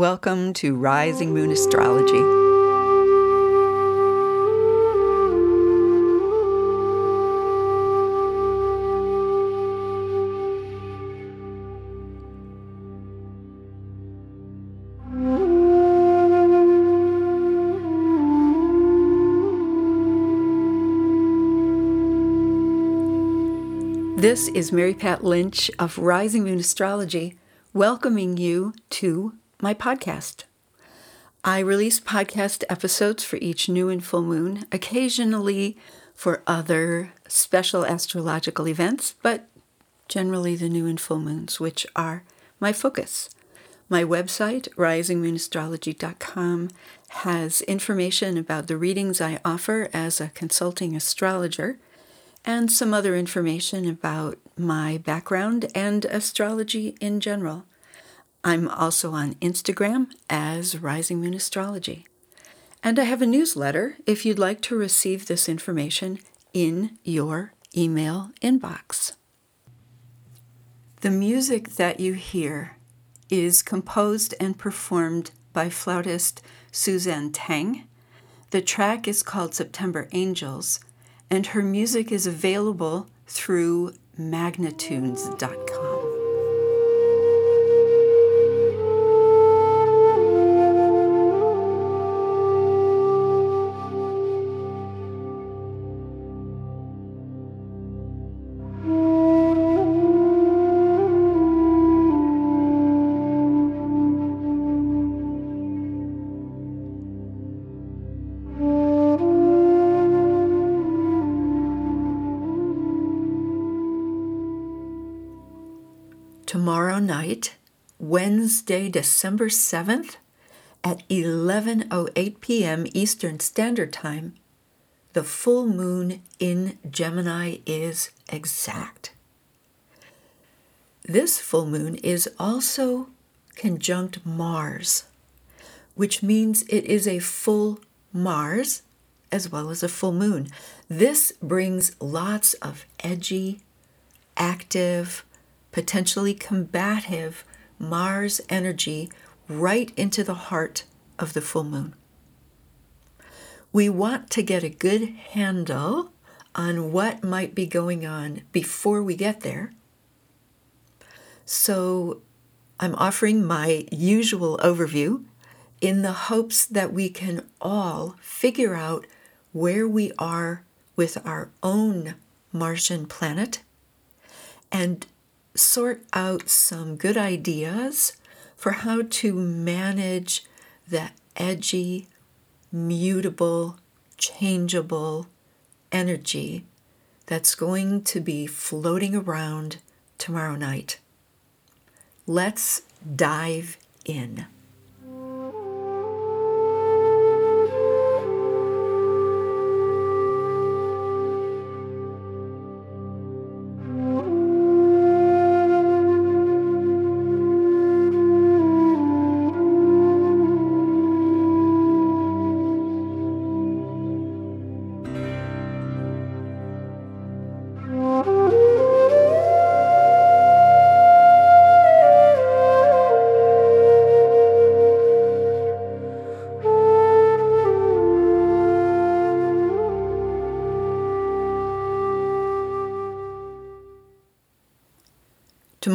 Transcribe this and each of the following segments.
Welcome to Rising Moon Astrology. This is Mary Pat Lynch of Rising Moon Astrology, welcoming you to my podcast. I release podcast episodes for each new and full moon, occasionally for other special astrological events, but generally the new and full moons, which are my focus. My website, risingmoonastrology.com, has information about the readings I offer as a consulting astrologer and some other information about my background and astrology in general. I'm also on Instagram as Rising Moon Astrology. And I have a newsletter if you'd like to receive this information in your email inbox. The music that you hear is composed and performed by flautist Suzanne Tang. The track is called September Angels, and her music is available through magnatunes.com. night, Wednesday, December 7th at 11:08 p.m. Eastern Standard Time, the full moon in Gemini is exact. This full moon is also conjunct Mars, which means it is a full Mars as well as a full moon. This brings lots of edgy, active, potentially combative Mars energy right into the heart of the full moon. We want to get a good handle on what might be going on before we get there. So I'm offering my usual overview in the hopes that we can all figure out where we are with our own Martian planet and sort out some good ideas for how to manage the edgy, mutable, changeable energy that's going to be floating around tomorrow night. Let's dive in.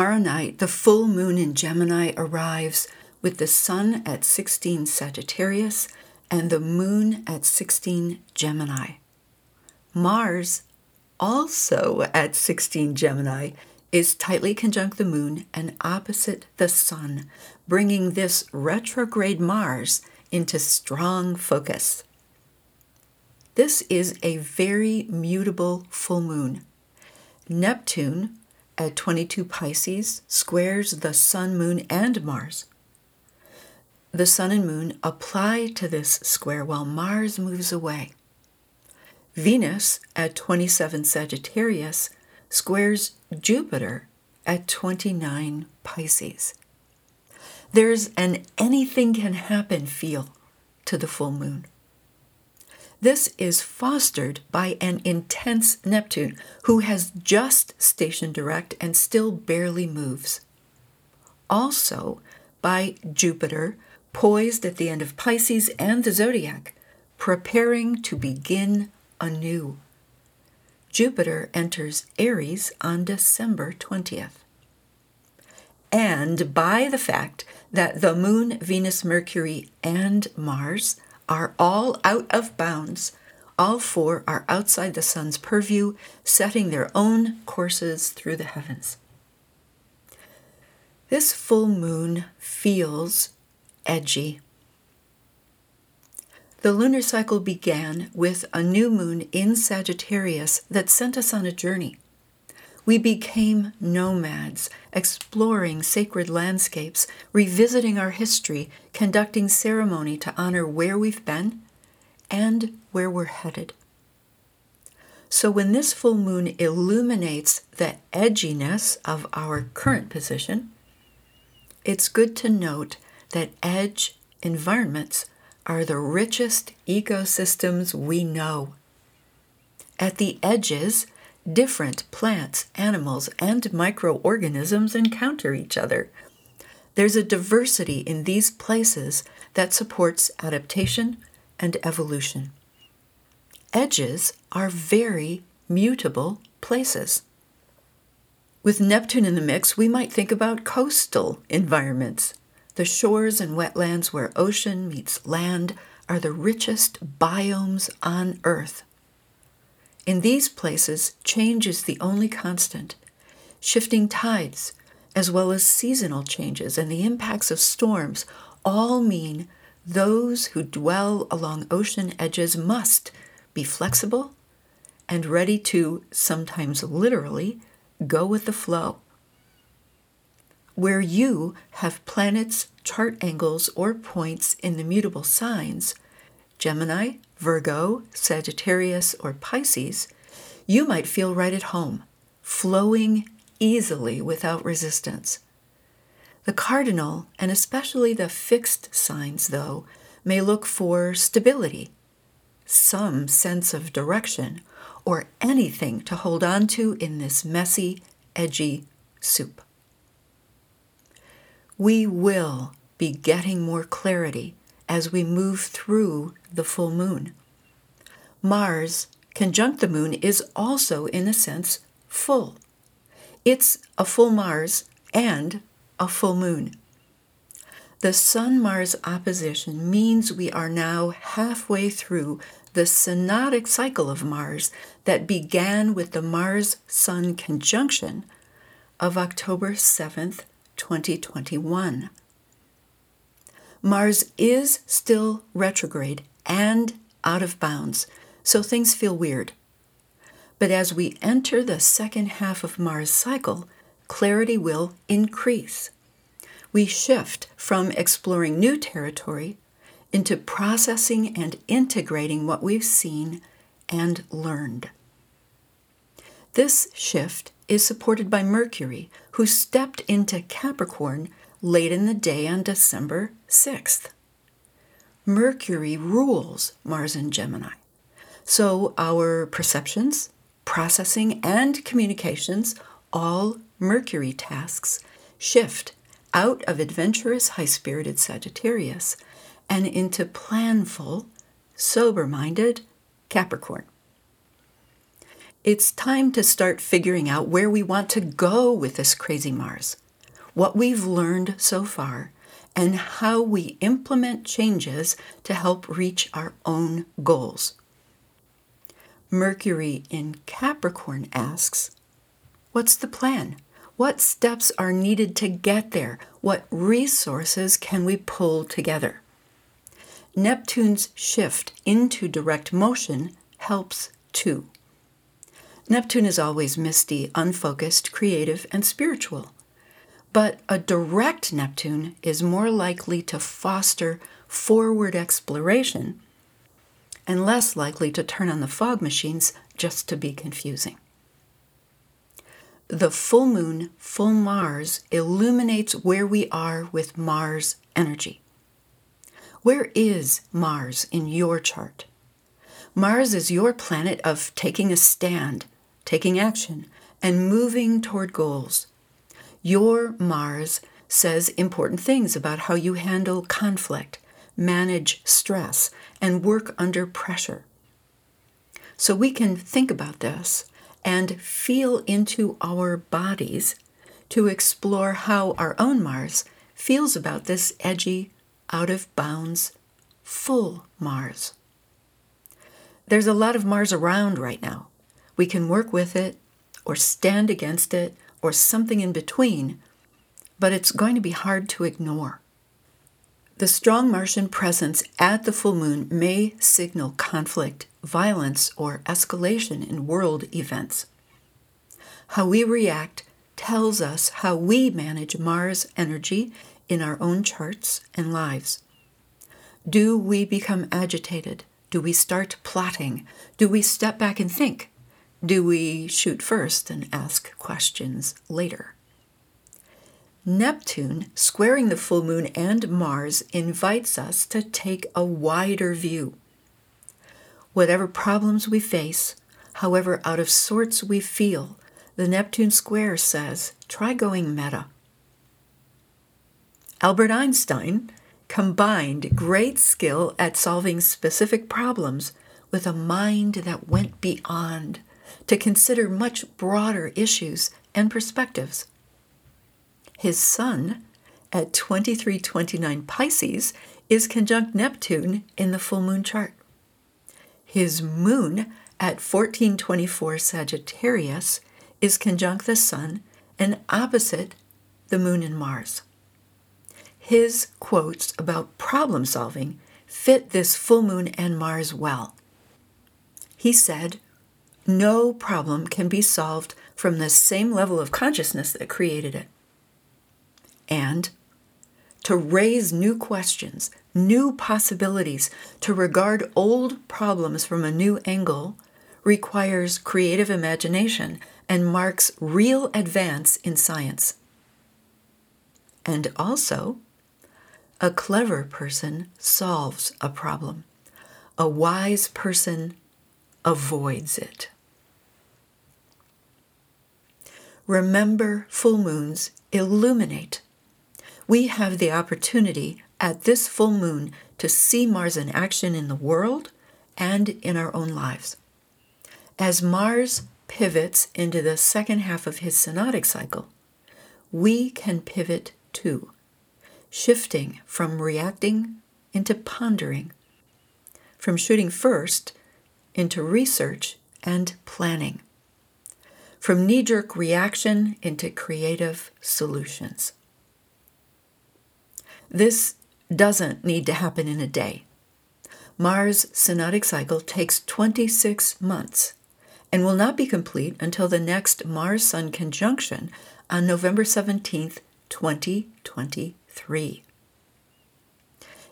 Tomorrow night, the full moon in Gemini arrives with the sun at 16 Sagittarius and the moon at 16 Gemini. Mars, also at 16 Gemini, is tightly conjunct the moon and opposite the sun, bringing this retrograde Mars into strong focus. This is a very mutable full moon. Neptune, at 22 Pisces squares the Sun, Moon, and Mars. The Sun and Moon apply to this square while Mars moves away. Venus at 27 Sagittarius squares Jupiter at 29 Pisces. There's an anything can happen feel to the full moon. This is fostered by an intense Neptune who has just stationed direct and still barely moves. Also by Jupiter, poised at the end of Pisces and the zodiac, preparing to begin anew. Jupiter enters Aries on December 20th. And by the fact that the Moon, Venus, Mercury, and Mars are all out of bounds, all four are outside the Sun's purview, setting their own courses through the heavens. This full moon feels edgy. The lunar cycle began with a new moon in Sagittarius that sent us on a journey. We became nomads, exploring sacred landscapes, revisiting our history, conducting ceremony to honor where we've been and where we're headed. So, when this full moon illuminates the edginess of our current position, it's good to note that edge environments are the richest ecosystems we know. At the edges, different plants, animals, and microorganisms encounter each other. There's a diversity in these places that supports adaptation and evolution. Edges are very mutable places. With Neptune in the mix, we might think about coastal environments. The shores and wetlands where ocean meets land are the richest biomes on Earth. In these places, change is the only constant. Shifting tides, as well as seasonal changes and the impacts of storms, all mean those who dwell along ocean edges must be flexible and ready to, sometimes literally, go with the flow where you have planets, chart angles, or points in the mutable signs Gemini, Virgo, Sagittarius, or Pisces, you might feel right at home, flowing easily without resistance. The cardinal, and especially the fixed signs, though, may look for stability, some sense of direction, or anything to hold on to in this messy, edgy soup we will be getting more clarity as we move through the full moon. Mars, conjunct the moon, is also, in a sense, full. It's a full Mars and a full moon. The Sun Mars opposition means we are now halfway through the synodic cycle of Mars that began with the Mars Sun conjunction of October 7th 2021. Mars is still retrograde and out of bounds, so things feel weird. But as we enter the second half of Mars' cycle, clarity will increase. We shift from exploring new territory into processing and integrating what we've seen and learned. This shift is supported by Mercury, who stepped into Capricorn late in the day on December 6th. Mercury rules Mars and Gemini. So our perceptions, processing, and communications, all Mercury tasks, shift out of adventurous, high spirited Sagittarius and into planful, sober minded Capricorn. It's time to start figuring out where we want to go with this crazy Mars, what we've learned so far, and how we implement changes to help reach our own goals. Mercury in Capricorn asks, What's the plan? What steps are needed to get there? What resources can we pull together? Neptune's shift into direct motion helps too. Neptune is always misty, unfocused, creative, and spiritual. But a direct Neptune is more likely to foster forward exploration and less likely to turn on the fog machines just to be confusing. The full moon, full Mars, illuminates where we are with Mars energy. Where is Mars in your chart? Mars is your planet of taking a stand, taking action, and moving toward goals. Your Mars says important things about how you handle conflict, manage stress, and work under pressure. So we can think about this and feel into our bodies to explore how our own Mars feels about this edgy, out of bounds, full Mars. There's a lot of Mars around right now. We can work with it, or stand against it, or something in between, but it's going to be hard to ignore. The strong Martian presence at the full moon may signal conflict, violence, or escalation in world events. How we react tells us how we manage Mars energy in our own charts and lives. Do we become agitated? Do we start plotting? Do we step back and think? Do we shoot first and ask questions later? Neptune, squaring the full moon and Mars, invites us to take a wider view. Whatever problems we face, however out of sorts we feel, the Neptune square says try going meta. Albert Einstein combined great skill at solving specific problems with a mind that went beyond to consider much broader issues and perspectives. His sun at 2329 Pisces is conjunct Neptune in the full moon chart. His moon at 1424 Sagittarius is conjunct the sun and opposite the moon and Mars his quotes about problem solving fit this full moon and Mars well. He said, No problem can be solved from the same level of consciousness that created it. And to raise new questions, new possibilities, to regard old problems from a new angle requires creative imagination and marks real advance in science. And also, a clever person solves a problem. A wise person avoids it. Remember, full moons illuminate. We have the opportunity at this full moon to see Mars in action in the world and in our own lives. As Mars pivots into the second half of his synodic cycle, we can pivot too shifting from reacting into pondering, from shooting first into research and planning, from knee jerk reaction into creative solutions. This doesn't need to happen in a day. Mars' synodic cycle takes 26 months and will not be complete until the next Mars Sun conjunction on November 17th, 2020 three.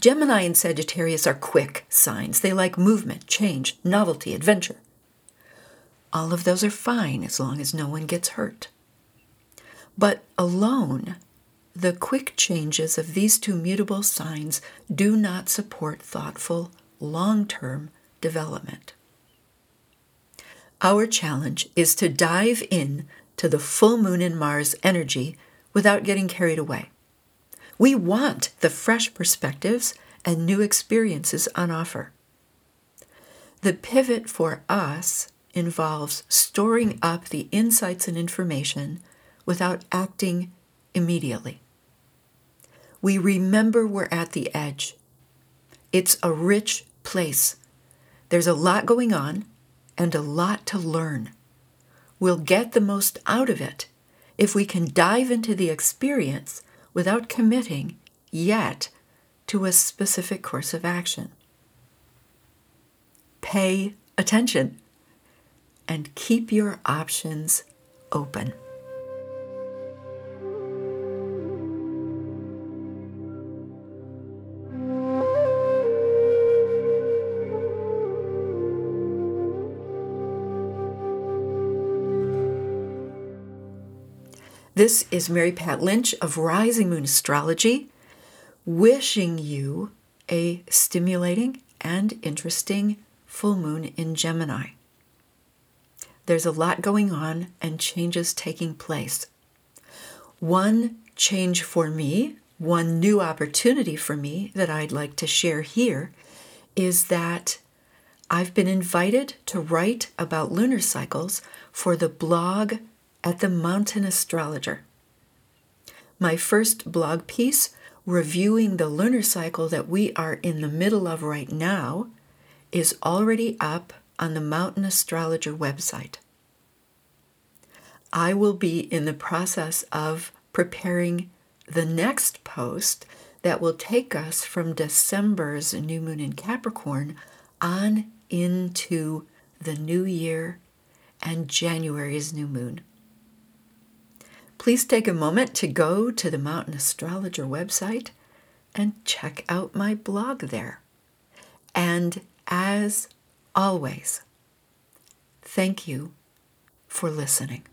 Gemini and Sagittarius are quick signs. They like movement, change, novelty, adventure. All of those are fine as long as no one gets hurt. But alone, the quick changes of these two mutable signs do not support thoughtful, long term development. Our challenge is to dive in to the full moon and Mars energy without getting carried away. We want the fresh perspectives and new experiences on offer. The pivot for us involves storing up the insights and information without acting immediately. We remember we're at the edge. It's a rich place. There's a lot going on and a lot to learn. We'll get the most out of it if we can dive into the experience without committing yet to a specific course of action. Pay attention and keep your options open. This is Mary Pat Lynch of Rising Moon Astrology, wishing you a stimulating and interesting full moon in Gemini. There's a lot going on and changes taking place. One change for me, one new opportunity for me that I'd like to share here is that I've been invited to write about lunar cycles for the blog at the Mountain Astrologer. My first blog piece reviewing the lunar cycle that we are in the middle of right now is already up on the Mountain Astrologer website. I will be in the process of preparing the next post that will take us from December's new moon in Capricorn on into the new year and January's new moon. Please take a moment to go to the Mountain Astrologer website and check out my blog there. And as always, thank you for listening.